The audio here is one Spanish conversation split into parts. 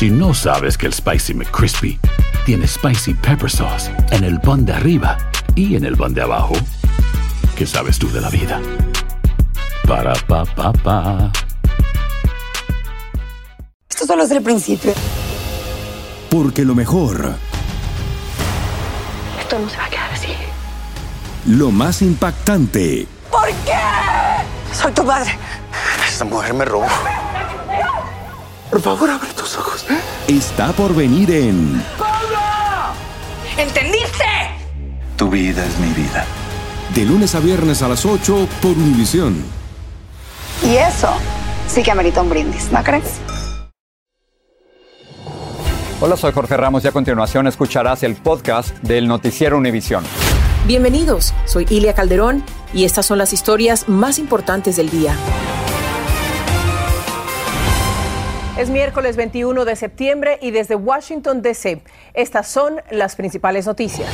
Si no sabes que el Spicy McCrispy tiene Spicy Pepper Sauce en el pan de arriba y en el pan de abajo, ¿qué sabes tú de la vida? Para, pa, pa, pa. Esto solo es el principio. Porque lo mejor, Esto no se va a quedar así. lo más impactante, ¿Por qué? Soy tu padre. Esta mujer me robó. Por favor, abre tus ojos. está por venir en ¿Entendiste? Tu vida es mi vida. De lunes a viernes a las 8 por Univisión. Y eso sí que amerita un brindis, ¿no crees? Hola, soy Jorge Ramos y a continuación escucharás el podcast del Noticiero Univisión. Bienvenidos, soy Ilia Calderón y estas son las historias más importantes del día. Es miércoles 21 de septiembre y desde Washington, D.C. Estas son las principales noticias.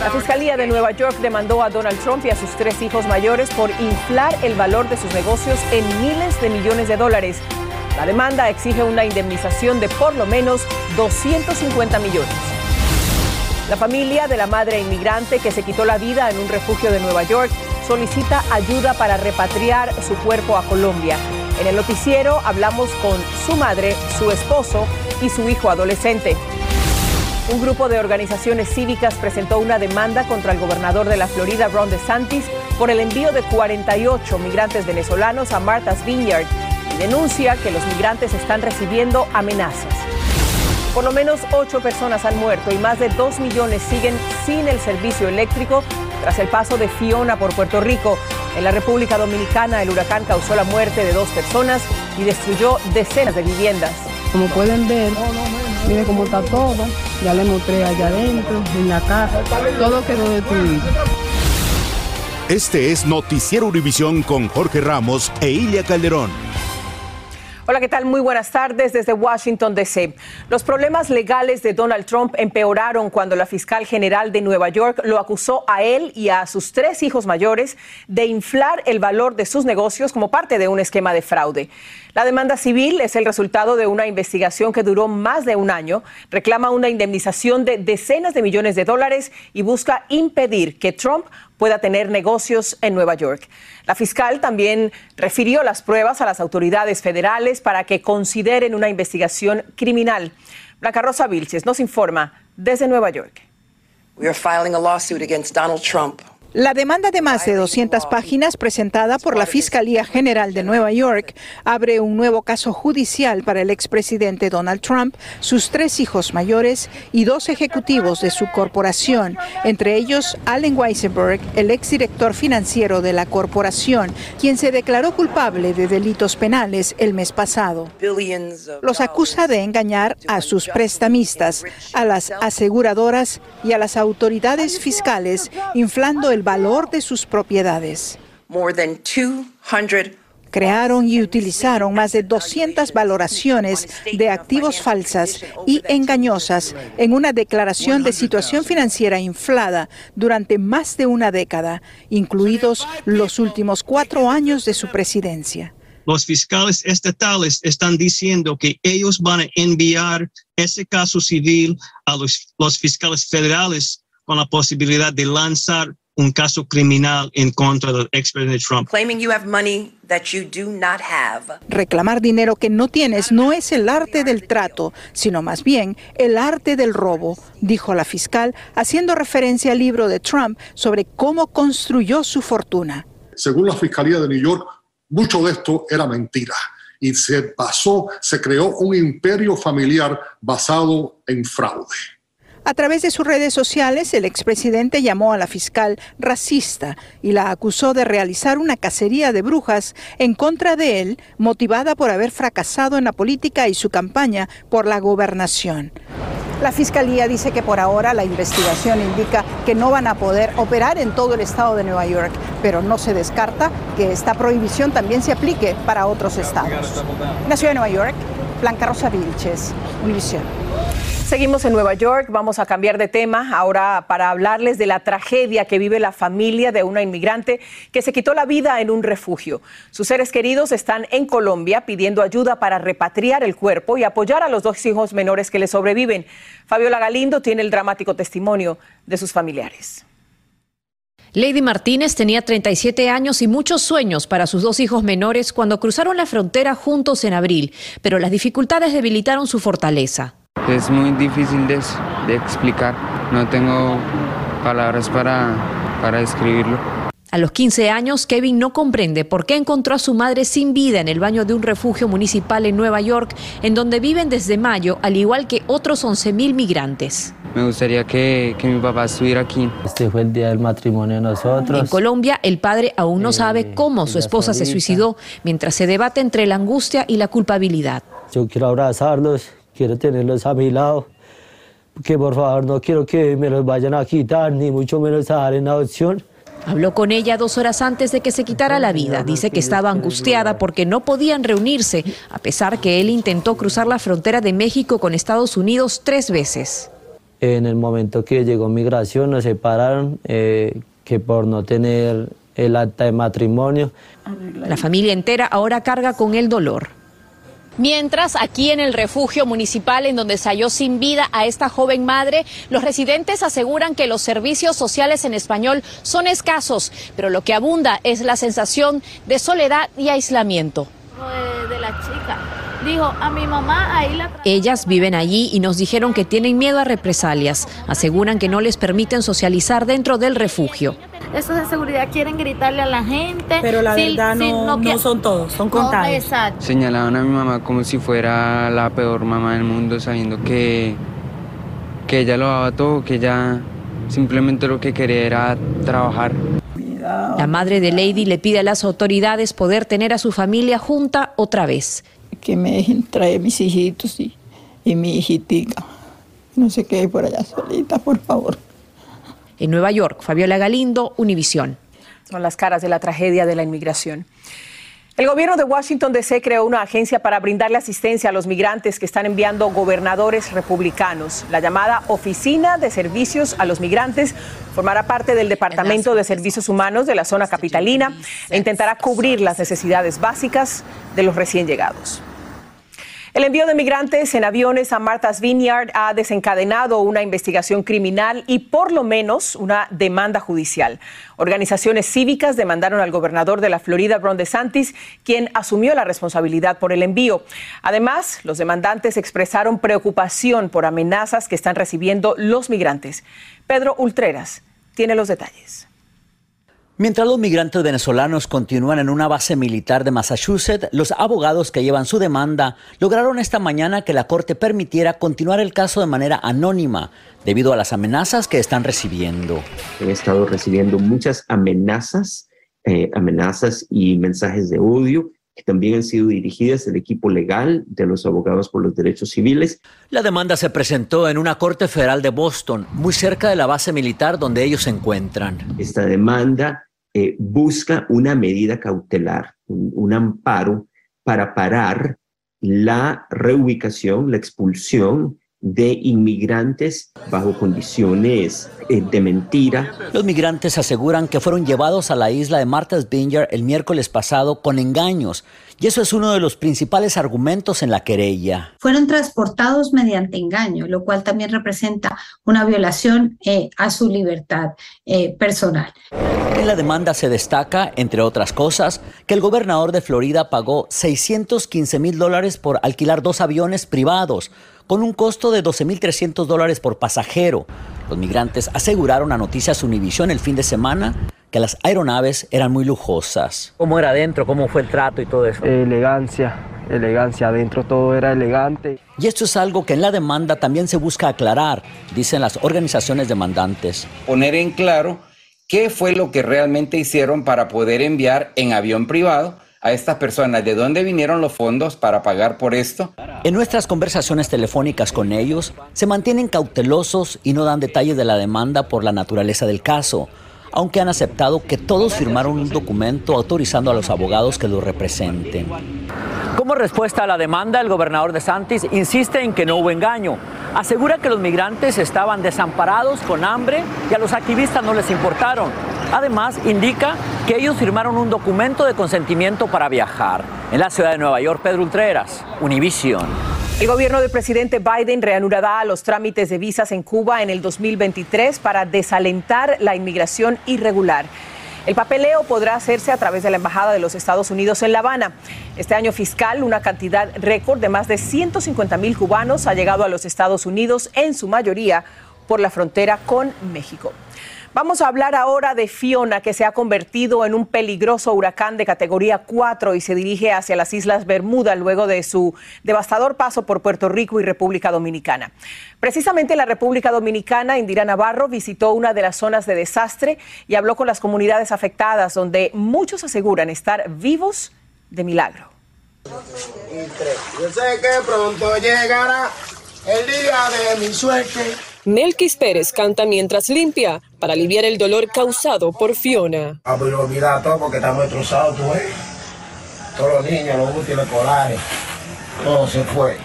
La Fiscalía de Nueva York demandó a Donald Trump y a sus tres hijos mayores por inflar el valor de sus negocios en miles de millones de dólares. La demanda exige una indemnización de por lo menos 250 millones. La familia de la madre inmigrante que se quitó la vida en un refugio de Nueva York solicita ayuda para repatriar su cuerpo a Colombia. En el noticiero hablamos con su madre, su esposo y su hijo adolescente. Un grupo de organizaciones cívicas presentó una demanda contra el gobernador de la Florida, Ron DeSantis, por el envío de 48 migrantes venezolanos a Martha's Vineyard y denuncia que los migrantes están recibiendo amenazas. Por lo menos ocho personas han muerto y más de dos millones siguen sin el servicio eléctrico tras el paso de Fiona por Puerto Rico. En la República Dominicana, el huracán causó la muerte de dos personas y destruyó decenas de viviendas. Como pueden ver, miren cómo está todo. Ya le mostré allá adentro, en la casa. Todo quedó destruido. Este es Noticiero Univisión con Jorge Ramos e Ilia Calderón. Hola, ¿qué tal? Muy buenas tardes desde Washington, D.C. Los problemas legales de Donald Trump empeoraron cuando la fiscal general de Nueva York lo acusó a él y a sus tres hijos mayores de inflar el valor de sus negocios como parte de un esquema de fraude. La demanda civil es el resultado de una investigación que duró más de un año, reclama una indemnización de decenas de millones de dólares y busca impedir que Trump pueda tener negocios en Nueva York. La fiscal también refirió las pruebas a las autoridades federales para que consideren una investigación criminal. Blanca Rosa Vilches nos informa desde Nueva York. We are filing a lawsuit against Donald Trump. La demanda de más de 200 páginas presentada por la Fiscalía General de Nueva York abre un nuevo caso judicial para el expresidente Donald Trump, sus tres hijos mayores y dos ejecutivos de su corporación, entre ellos Allen Weisenberg, el exdirector financiero de la corporación, quien se declaró culpable de delitos penales el mes pasado. Los acusa de engañar a sus prestamistas, a las aseguradoras y a las autoridades fiscales, inflando el valor de sus propiedades. More than 200 Crearon y utilizaron más de 200 valoraciones de activos falsas y engañosas en una declaración de situación financiera inflada durante más de una década, incluidos los últimos cuatro años de su presidencia. Los fiscales estatales están diciendo que ellos van a enviar ese caso civil a los, los fiscales federales con la posibilidad de lanzar un caso criminal en contra del expresidente Trump. claiming you have money that you do not have. Reclamar dinero que no tienes no es el arte del trato, sino más bien el arte del robo, dijo la fiscal, haciendo referencia al libro de Trump sobre cómo construyó su fortuna. según la Fiscalía de New York, mucho de esto era mentira y se basó, se creó un imperio familiar basado en fraude. A través de sus redes sociales, el expresidente llamó a la fiscal racista y la acusó de realizar una cacería de brujas en contra de él, motivada por haber fracasado en la política y su campaña por la gobernación. La fiscalía dice que por ahora la investigación indica que no van a poder operar en todo el estado de Nueva York, pero no se descarta que esta prohibición también se aplique para otros estados. En la ciudad de Nueva York, Blanca Rosa Vilches, Univisión. Seguimos en Nueva York, vamos a cambiar de tema ahora para hablarles de la tragedia que vive la familia de una inmigrante que se quitó la vida en un refugio. Sus seres queridos están en Colombia pidiendo ayuda para repatriar el cuerpo y apoyar a los dos hijos menores que le sobreviven. Fabiola Galindo tiene el dramático testimonio de sus familiares. Lady Martínez tenía 37 años y muchos sueños para sus dos hijos menores cuando cruzaron la frontera juntos en abril, pero las dificultades debilitaron su fortaleza. Es muy difícil de, de explicar, no tengo palabras para, para describirlo. A los 15 años, Kevin no comprende por qué encontró a su madre sin vida en el baño de un refugio municipal en Nueva York, en donde viven desde mayo, al igual que otros 11.000 migrantes. Me gustaría que, que, mi papá estuviera aquí. Este fue el día del matrimonio de nosotros. En Colombia, el padre aún no sabe Eh, cómo su esposa se suicidó, mientras se debate entre la angustia y la culpabilidad. Yo quiero abrazarlos, quiero tenerlos a mi lado, que por favor no quiero que me los vayan a quitar, ni mucho menos a dar en adopción. Habló con ella dos horas antes de que se quitara la vida. Dice que estaba angustiada porque no podían reunirse, a pesar que él intentó cruzar la frontera de México con Estados Unidos tres veces. En el momento que llegó migración nos separaron, eh, que por no tener el acta de matrimonio. La familia entera ahora carga con el dolor. Mientras, aquí en el refugio municipal en donde se halló sin vida a esta joven madre, los residentes aseguran que los servicios sociales en español son escasos, pero lo que abunda es la sensación de soledad y aislamiento. De, la chica. Dijo, a mi mamá ahí la... Ellas viven allí y nos dijeron que tienen miedo a represalias. Aseguran que no les permiten socializar dentro del refugio. Estos de seguridad quieren gritarle a la gente. Pero la sí, verdad sí, no, no, son todos, son contados. exacto. Señalaban a mi mamá como si fuera la peor mamá del mundo, sabiendo que, que ella lo daba todo, que ella simplemente lo que quería era trabajar. La madre de Lady le pide a las autoridades poder tener a su familia junta otra vez. Que me dejen traer mis hijitos y, y mi hijitica. No sé qué hay por allá solita, por favor. En Nueva York, Fabiola Galindo, Univisión. Son las caras de la tragedia de la inmigración. El gobierno de Washington DC creó una agencia para brindarle asistencia a los migrantes que están enviando gobernadores republicanos. La llamada Oficina de Servicios a los Migrantes formará parte del Departamento de Servicios Humanos de la zona capitalina e intentará cubrir las necesidades básicas de los recién llegados. El envío de migrantes en aviones a Martha's Vineyard ha desencadenado una investigación criminal y por lo menos una demanda judicial. Organizaciones cívicas demandaron al gobernador de la Florida, Ron DeSantis, quien asumió la responsabilidad por el envío. Además, los demandantes expresaron preocupación por amenazas que están recibiendo los migrantes. Pedro Ultreras tiene los detalles. Mientras los migrantes venezolanos continúan en una base militar de Massachusetts, los abogados que llevan su demanda lograron esta mañana que la Corte permitiera continuar el caso de manera anónima debido a las amenazas que están recibiendo. Han estado recibiendo muchas amenazas, eh, amenazas y mensajes de odio que también han sido dirigidas al equipo legal de los abogados por los derechos civiles. La demanda se presentó en una corte federal de Boston, muy cerca de la base militar donde ellos se encuentran. Esta demanda eh, busca una medida cautelar, un, un, amparo para parar la reubicación, la expulsión de inmigrantes bajo condiciones eh, de mentira. Los migrantes aseguran que fueron llevados a la isla de Martha's Vineyard el miércoles pasado con engaños. Y eso es uno de los principales argumentos en la querella. Fueron transportados mediante engaño, lo cual también representa una violación eh, a su libertad eh, personal. En la demanda se destaca, entre otras cosas, que el gobernador de Florida pagó 615 mil dólares por alquilar dos aviones privados, con un costo de 12.300 dólares por pasajero. Los migrantes aseguraron a Noticias Univision el fin de semana que las aeronaves eran muy lujosas. ¿Cómo era adentro? ¿Cómo fue el trato y todo eso? Elegancia, elegancia, adentro todo era elegante. Y esto es algo que en la demanda también se busca aclarar, dicen las organizaciones demandantes. Poner en claro qué fue lo que realmente hicieron para poder enviar en avión privado a estas personas, de dónde vinieron los fondos para pagar por esto. En nuestras conversaciones telefónicas con ellos, se mantienen cautelosos y no dan detalles de la demanda por la naturaleza del caso, aunque han aceptado que todos firmaron un documento autorizando a los abogados que los representen. Como respuesta a la demanda, el gobernador de Santis insiste en que no hubo engaño. asegura que los migrantes estaban desamparados con hambre y a los activistas no les importaron. Además, indica que ellos firmaron un documento de consentimiento para viajar. En la ciudad de Nueva York, Pedro Ultreras, Univision. El gobierno del presidente Biden reanudará los trámites de visas en Cuba en el 2023 para desalentar la inmigración irregular. El papeleo podrá hacerse a través de la Embajada de los Estados Unidos en La Habana. Este año fiscal, una cantidad récord de más de 150 mil cubanos ha llegado a los Estados Unidos, en su mayoría por la frontera con México. Vamos a hablar ahora de Fiona, que se ha convertido en un peligroso huracán de categoría 4 y se dirige hacia las Islas Bermuda luego de su devastador paso por Puerto Rico y República Dominicana. Precisamente la República Dominicana, Indira Navarro visitó una de las zonas de desastre y habló con las comunidades afectadas, donde muchos aseguran estar vivos de milagro. Yo sé que pronto llegará el día de mi suerte. Melquis Pérez canta mientras limpia para aliviar el dolor causado por Fiona. Ah, pero olvida todo porque estamos destrozados, tú ves. Todos los niños, los útiles escolares, todo se fue.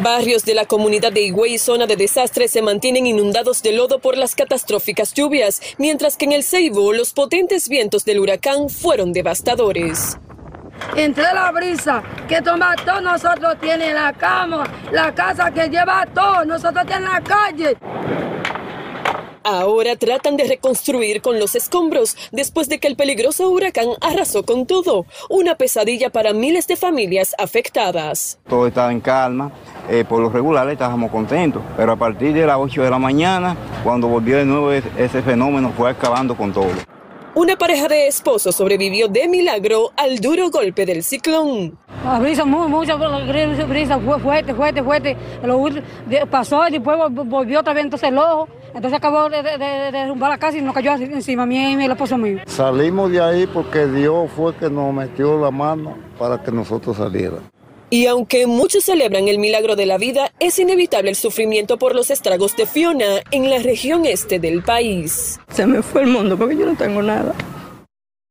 Barrios de la comunidad de Higüey, zona de desastre, se mantienen inundados de lodo por las catastróficas lluvias, mientras que en el Ceibo los potentes vientos del huracán fueron devastadores. Entre la brisa que toma todo, nosotros tiene la cama, la casa que lleva todo, nosotros tenemos la calle. Ahora tratan de reconstruir con los escombros después de que el peligroso huracán arrasó con todo. Una pesadilla para miles de familias afectadas. Todo estaba en calma. Eh, por lo regular estábamos contentos, pero a partir de las 8 de la mañana, cuando volvió de nuevo ese fenómeno, fue acabando con todo. Una pareja de esposos sobrevivió de milagro al duro golpe del ciclón. La brisa, muy, mucha brisa, fue fuerte, fuerte, fuerte. pasó y después volvió otra vez entonces el ojo. Entonces acabó de, derrumbar la casa y nos cayó encima a mí y mi esposo mío. Salimos de ahí porque Dios fue que nos metió la mano para que nosotros saliéramos. Y aunque muchos celebran el milagro de la vida, es inevitable el sufrimiento por los estragos de Fiona en la región este del país. Se me fue el mundo porque yo no tengo nada.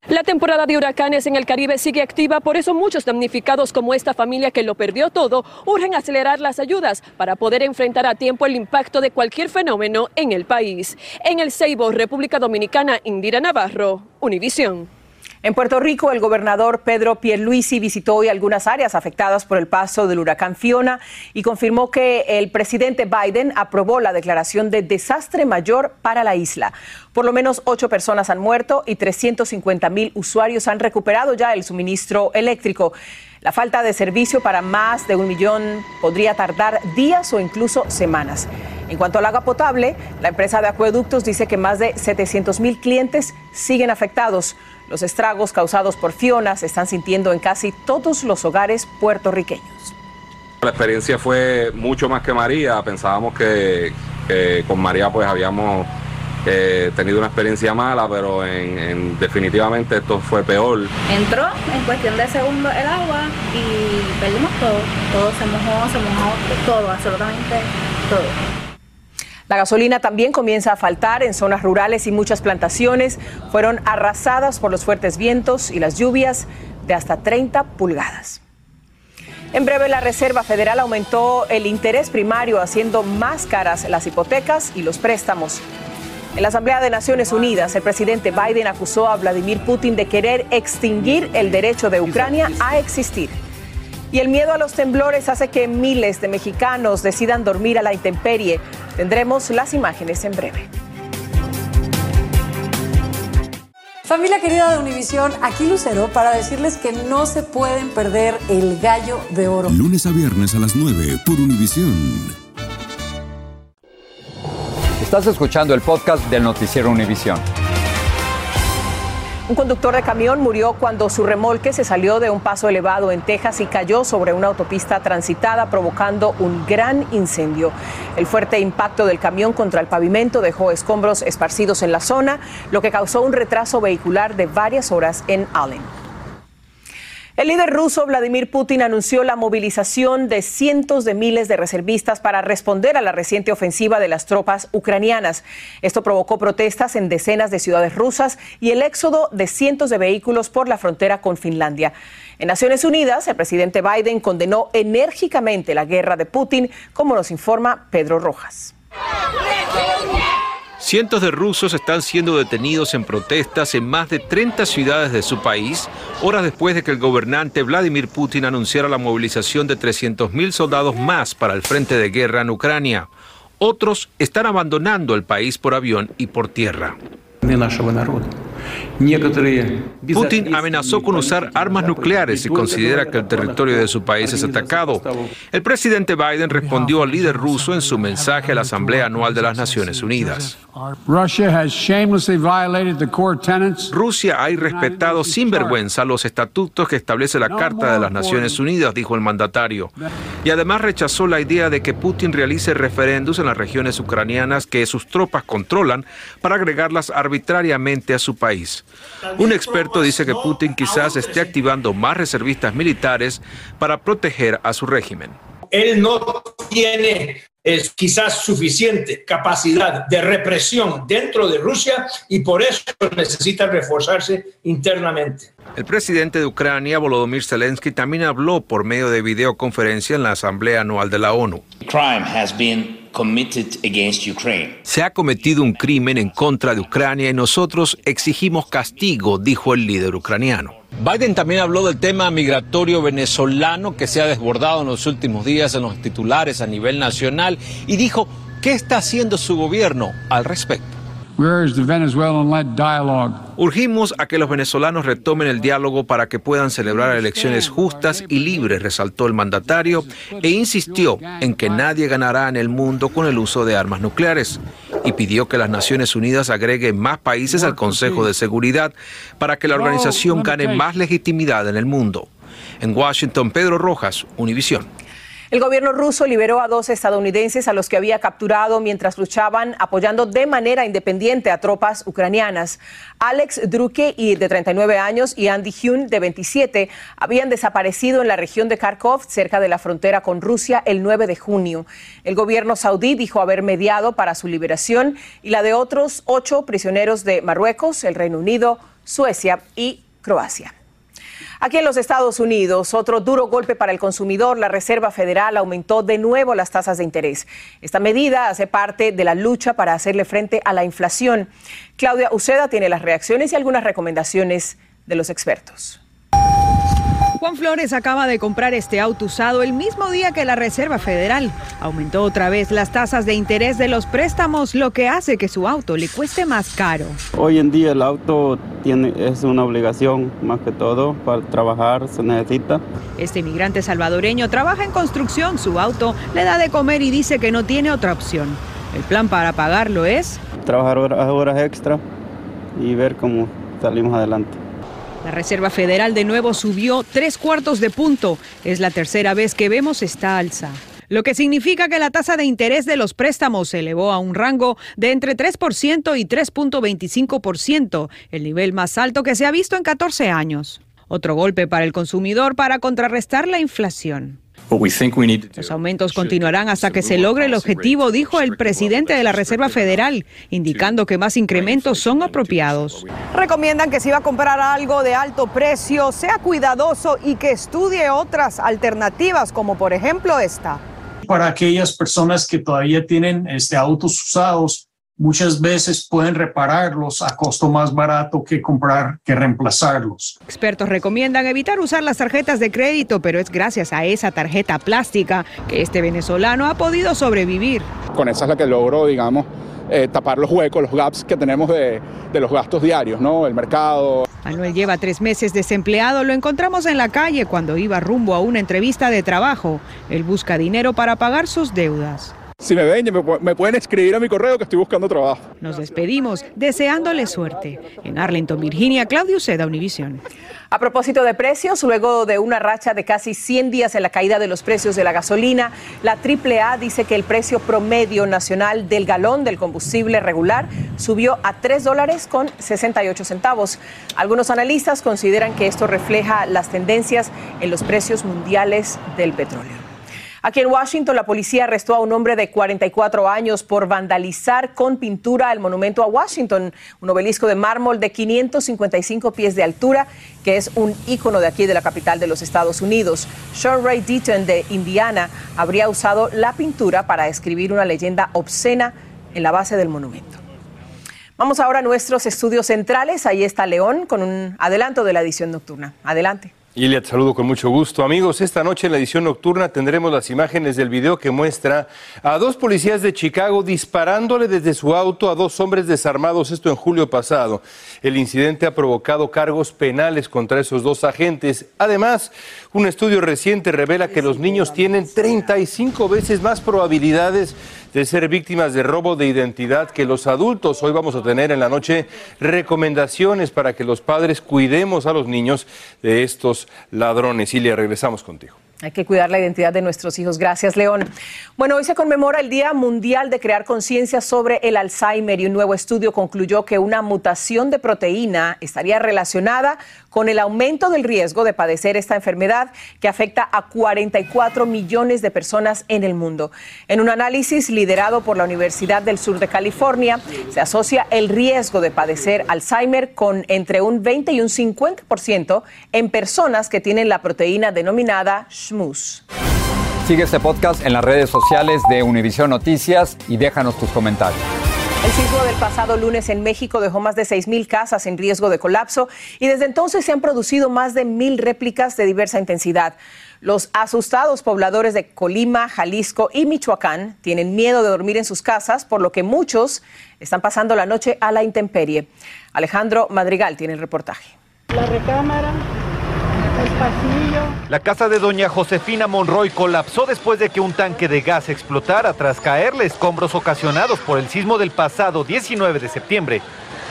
La temporada de huracanes en el Caribe sigue activa, por eso muchos damnificados como esta familia que lo perdió todo urgen acelerar las ayudas para poder enfrentar a tiempo el impacto de cualquier fenómeno en el país. En el Ceibo, República Dominicana, Indira Navarro, Univisión. En Puerto Rico, el gobernador Pedro Pierluisi visitó hoy algunas áreas afectadas por el paso del huracán Fiona y confirmó que el presidente Biden aprobó la declaración de desastre mayor para la isla. Por lo menos ocho personas han muerto y 350 mil usuarios han recuperado ya el suministro eléctrico. La falta de servicio para más de un millón podría tardar días o incluso semanas. En cuanto al agua potable, la empresa de acueductos dice que más de 700 mil clientes siguen afectados. Los estragos causados por Fiona se están sintiendo en casi todos los hogares puertorriqueños. La experiencia fue mucho más que María. Pensábamos que, con María pues habíamos eh, tenido una experiencia mala, pero en, definitivamente esto fue peor. Entró en cuestión de segundos el agua y perdimos todo. Todo se mojó, se mojó todo, absolutamente todo. La gasolina también comienza a faltar en zonas rurales y muchas plantaciones fueron arrasadas por los fuertes vientos y las lluvias de hasta 30 pulgadas. En breve, la Reserva Federal aumentó el interés primario haciendo más caras las hipotecas y los préstamos. En la Asamblea de Naciones Unidas, el presidente Biden acusó a Vladimir Putin de querer extinguir el derecho de Ucrania a existir. Y el miedo a los temblores hace que miles de mexicanos decidan dormir a la intemperie. Tendremos las imágenes en breve. Familia querida de Univisión, aquí Lucero para decirles que no se pueden perder el gallo de oro. Lunes a viernes a las 9 por Univisión. Estás escuchando el podcast del noticiero Univisión. Un conductor de camión murió cuando su remolque se salió de un paso elevado en Texas y cayó sobre una autopista transitada provocando un gran incendio. El fuerte impacto del camión contra el pavimento dejó escombros esparcidos en la zona, lo que causó un retraso vehicular de varias horas en Allen. El líder ruso Vladimir Putin anunció la movilización de cientos de miles de reservistas para responder a la reciente ofensiva de las tropas ucranianas. Esto provocó protestas en decenas de ciudades rusas y el éxodo de cientos de vehículos por la frontera con Finlandia. En Naciones Unidas, el presidente Biden condenó enérgicamente la guerra de Putin, como nos informa Pedro Rojas. Cientos de rusos están siendo detenidos en protestas en más de 30 ciudades de su país, horas después de que el gobernante Vladimir Putin anunciara la movilización de 300.000 soldados más para el frente de guerra en Ucrania. Otros están abandonando el país por avión y por tierra. Putin amenazó con usar armas nucleares si considera que el territorio de su país es atacado. El presidente Biden respondió al líder ruso en su mensaje a la Asamblea Anual de las Naciones Unidas. Rusia ha irrespetado sin vergüenza los estatutos que establece la Carta de las Naciones Unidas, dijo el mandatario. Y además rechazó la idea de que Putin realice referendos en las regiones ucranianas que sus tropas controlan para agregarlas arbitrariamente a su país. Un experto dice que Putin quizás esté activando más reservistas militares para proteger a su régimen. Él no tiene es quizás suficiente capacidad de represión dentro de Rusia y por eso necesita reforzarse internamente. El presidente de Ucrania, Volodymyr Zelensky, también habló por medio de videoconferencia en la Asamblea Anual de la ONU. Se ha cometido un crimen en contra de Ucrania y nosotros exigimos castigo, dijo el líder ucraniano. Biden también habló del tema migratorio venezolano que se ha desbordado en los últimos días en los titulares a nivel nacional y dijo qué está haciendo su gobierno al respecto. Urgimos a que los venezolanos retomen el diálogo para que puedan celebrar elecciones justas y libres, resaltó el mandatario, e insistió en que nadie ganará en el mundo con el uso de armas nucleares y pidió que las Naciones Unidas agreguen más países al Consejo de Seguridad para que la organización gane más legitimidad en el mundo. En Washington, Pedro Rojas, Univisión. El gobierno ruso liberó a dos estadounidenses a los que había capturado mientras luchaban apoyando de manera independiente a tropas ucranianas. Alex Druke, de 39 años, y Andy Hyun, de 27, habían desaparecido en la región de Kharkov, cerca de la frontera con Rusia, el 9 de junio. El gobierno saudí dijo haber mediado para su liberación y la de otros ocho prisioneros de Marruecos, el Reino Unido, Suecia y Croacia. Aquí en los Estados Unidos, otro duro golpe para el consumidor, la Reserva Federal aumentó de nuevo las tasas de interés. Esta medida hace parte de la lucha para hacerle frente a la inflación. Claudia Uceda tiene las reacciones y algunas recomendaciones de los expertos. Juan Flores acaba de comprar este auto usado el mismo día que la Reserva Federal aumentó otra vez las tasas de interés de los préstamos, lo que hace que su auto le cueste más caro. Hoy en día el auto tiene, es una obligación más que todo para trabajar, se necesita. Este inmigrante salvadoreño trabaja en construcción, su auto le da de comer y dice que no tiene otra opción. El plan para pagarlo es... Trabajar horas, horas extra y ver cómo salimos adelante. La Reserva Federal de nuevo subió tres cuartos de punto. Es la tercera vez que vemos esta alza lo que significa que la tasa de interés de los préstamos se elevó a un rango de entre 3% y 3.25%, el nivel más alto que se ha visto en 14 años. Otro golpe para el consumidor para contrarrestar la inflación. Los aumentos continuarán hasta que se logre el objetivo, dijo el presidente de la Reserva Federal, indicando que más incrementos son apropiados. Recomiendan que si va a comprar algo de alto precio, sea cuidadoso y que estudie otras alternativas, como por ejemplo esta. Para aquellas personas que todavía tienen este, autos usados, muchas veces pueden repararlos a costo más barato que comprar, que reemplazarlos. Expertos recomiendan evitar usar las tarjetas de crédito, pero es gracias a esa tarjeta plástica que este venezolano ha podido sobrevivir. Con esa es la que logró, digamos, eh, tapar los huecos, los gaps que tenemos de, de, los gastos diarios, ¿no? El mercado. Manuel lleva tres meses desempleado. Lo encontramos en la calle cuando iba rumbo a una entrevista de trabajo. Él busca dinero para pagar sus deudas. Si me ven, me pueden escribir a mi correo que estoy buscando trabajo. Nos despedimos deseándole suerte. En Arlington, Virginia, Claudio Seda, Univisión. A propósito de precios, luego de una racha de casi 100 días en la caída de los precios de la gasolina, la AAA dice que el precio promedio nacional del galón del combustible regular subió a 3 dólares con 68 centavos. Algunos analistas consideran que esto refleja las tendencias en los precios mundiales del petróleo. Aquí en Washington, la policía arrestó a un hombre de 44 años por vandalizar con pintura el monumento a Washington, un obelisco de mármol de 555 pies de altura, que es un ícono de aquí de la capital de los Estados Unidos. Sean Ray Deaton de Indiana habría usado la pintura para escribir una leyenda obscena en la base del monumento. Vamos ahora a nuestros estudios centrales. Ahí está León con un adelanto de la edición nocturna. Adelante. Iliad, saludo con mucho gusto. Amigos, esta noche en la edición nocturna tendremos las imágenes del video que muestra a dos policías de Chicago disparándole desde su auto a dos hombres desarmados, esto en julio pasado. El incidente ha provocado cargos penales contra esos dos agentes. Además, un estudio reciente revela que los niños tienen 35 veces más probabilidades de ser víctimas de robo de identidad que los adultos. Hoy vamos a tener en la noche recomendaciones para que los padres cuidemos a los niños de estos ladrones. Ilia, regresamos contigo. Hay que cuidar la identidad de nuestros hijos. Gracias, León. Bueno, hoy se conmemora el Día Mundial de Crear Conciencia sobre el Alzheimer y un nuevo estudio concluyó que una mutación de proteína estaría relacionada con el aumento del riesgo de padecer esta enfermedad que afecta a 44 millones de personas en el mundo. En un análisis liderado por la Universidad del Sur de California, se asocia el riesgo de padecer Alzheimer con entre un 20 y un 50% en personas que tienen la proteína denominada Sigue este podcast en las redes sociales de Univision Noticias y déjanos tus comentarios. El sismo del pasado lunes en México dejó más de 6.000 casas en riesgo de colapso y desde entonces se han producido más de mil réplicas de diversa intensidad. Los asustados pobladores de Colima, Jalisco y Michoacán tienen miedo de dormir en sus casas, por lo que muchos están pasando la noche a la intemperie. Alejandro Madrigal tiene el reportaje. La recámara la casa de doña Josefina Monroy colapsó después de que un tanque de gas explotara tras caerle escombros ocasionados por el sismo del pasado 19 de septiembre.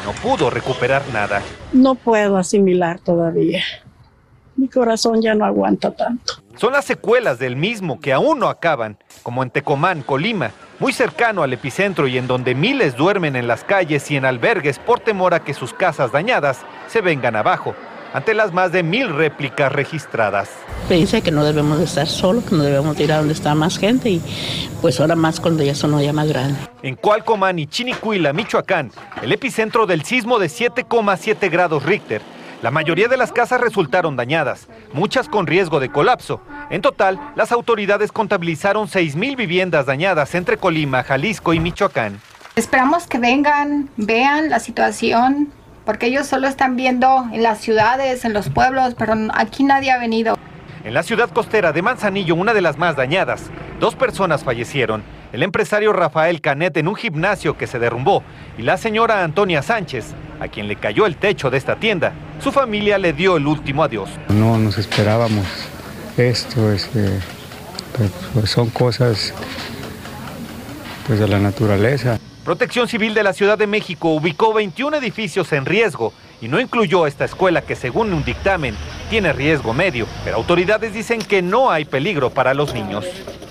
No pudo recuperar nada. No puedo asimilar todavía. Mi corazón ya no aguanta tanto. Son las secuelas del mismo que aún no acaban, como en Tecomán, Colima, muy cercano al epicentro y en donde miles duermen en las calles y en albergues por temor a que sus casas dañadas se vengan abajo ante las más de mil réplicas registradas. Pensé que no debemos de estar solos, que no debemos ir a donde está más gente y pues ahora más cuando ya son ya más grandes. En Cualcomán y Chinicuila, Michoacán, el epicentro del sismo de 7,7 grados Richter, la mayoría de las casas resultaron dañadas, muchas con riesgo de colapso. En total, las autoridades contabilizaron 6.000 viviendas dañadas entre Colima, Jalisco y Michoacán. Esperamos que vengan, vean la situación, porque ellos solo están viendo en las ciudades, en los pueblos, pero aquí nadie ha venido. En la ciudad costera de Manzanillo, una de las más dañadas, dos personas fallecieron. El empresario Rafael Canet en un gimnasio que se derrumbó y la señora Antonia Sánchez, a quien le cayó el techo de esta tienda. Su familia le dio el último adiós. No nos esperábamos esto, este, pues son cosas pues, de la naturaleza. Protección Civil de la Ciudad de México ubicó 21 edificios en riesgo y no incluyó esta escuela que según un dictamen tiene riesgo medio, pero autoridades dicen que no hay peligro para los niños.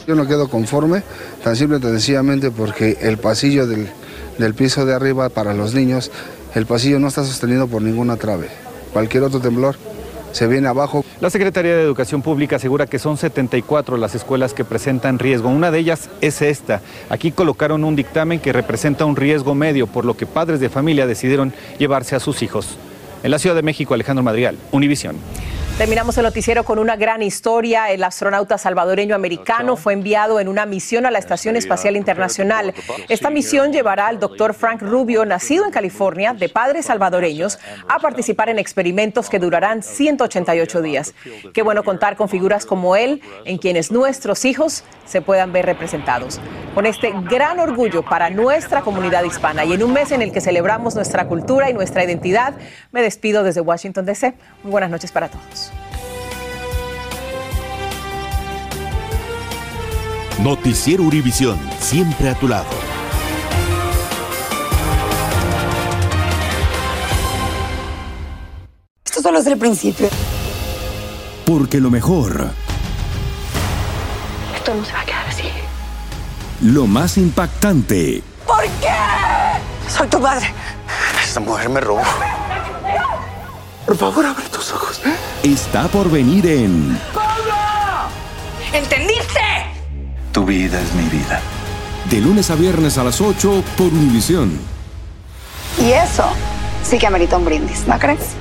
Yo no quedo conforme, tan simple y sencillamente porque el pasillo del, del piso de arriba para los niños, el pasillo no está sostenido por ninguna trave. Cualquier otro temblor se viene abajo. La Secretaría de Educación Pública asegura que son 74 las escuelas que presentan riesgo. Una de ellas es esta. Aquí colocaron un dictamen que representa un riesgo medio, por lo que padres de familia decidieron llevarse a sus hijos. En la Ciudad de México, Alejandro Madrigal, Univisión. Terminamos el noticiero con una gran historia. El astronauta salvadoreño americano fue enviado en una misión a la Estación Espacial Internacional. Esta misión llevará al doctor Frank Rubio, nacido en California, de padres salvadoreños, a participar en experimentos que durarán 188 días. Qué bueno contar con figuras como él, en quienes nuestros hijos se puedan ver representados. Con este gran orgullo para nuestra comunidad hispana y en un mes en el que celebramos nuestra cultura y nuestra identidad, me despido desde Washington, D.C. Muy buenas noches para todos. Noticiero Univisión, siempre a tu lado. Esto solo es el principio. Porque lo mejor, Esto no se va a quedar así. lo más impactante, ¿Por qué? Soy tu madre. Esta mujer me robó. Por favor, abre tus ojos. está por venir en ¿Entendiste? Tu vida es mi vida. De lunes a viernes a las 8 por Univisión. Y eso sí que amerita un brindis, ¿no crees?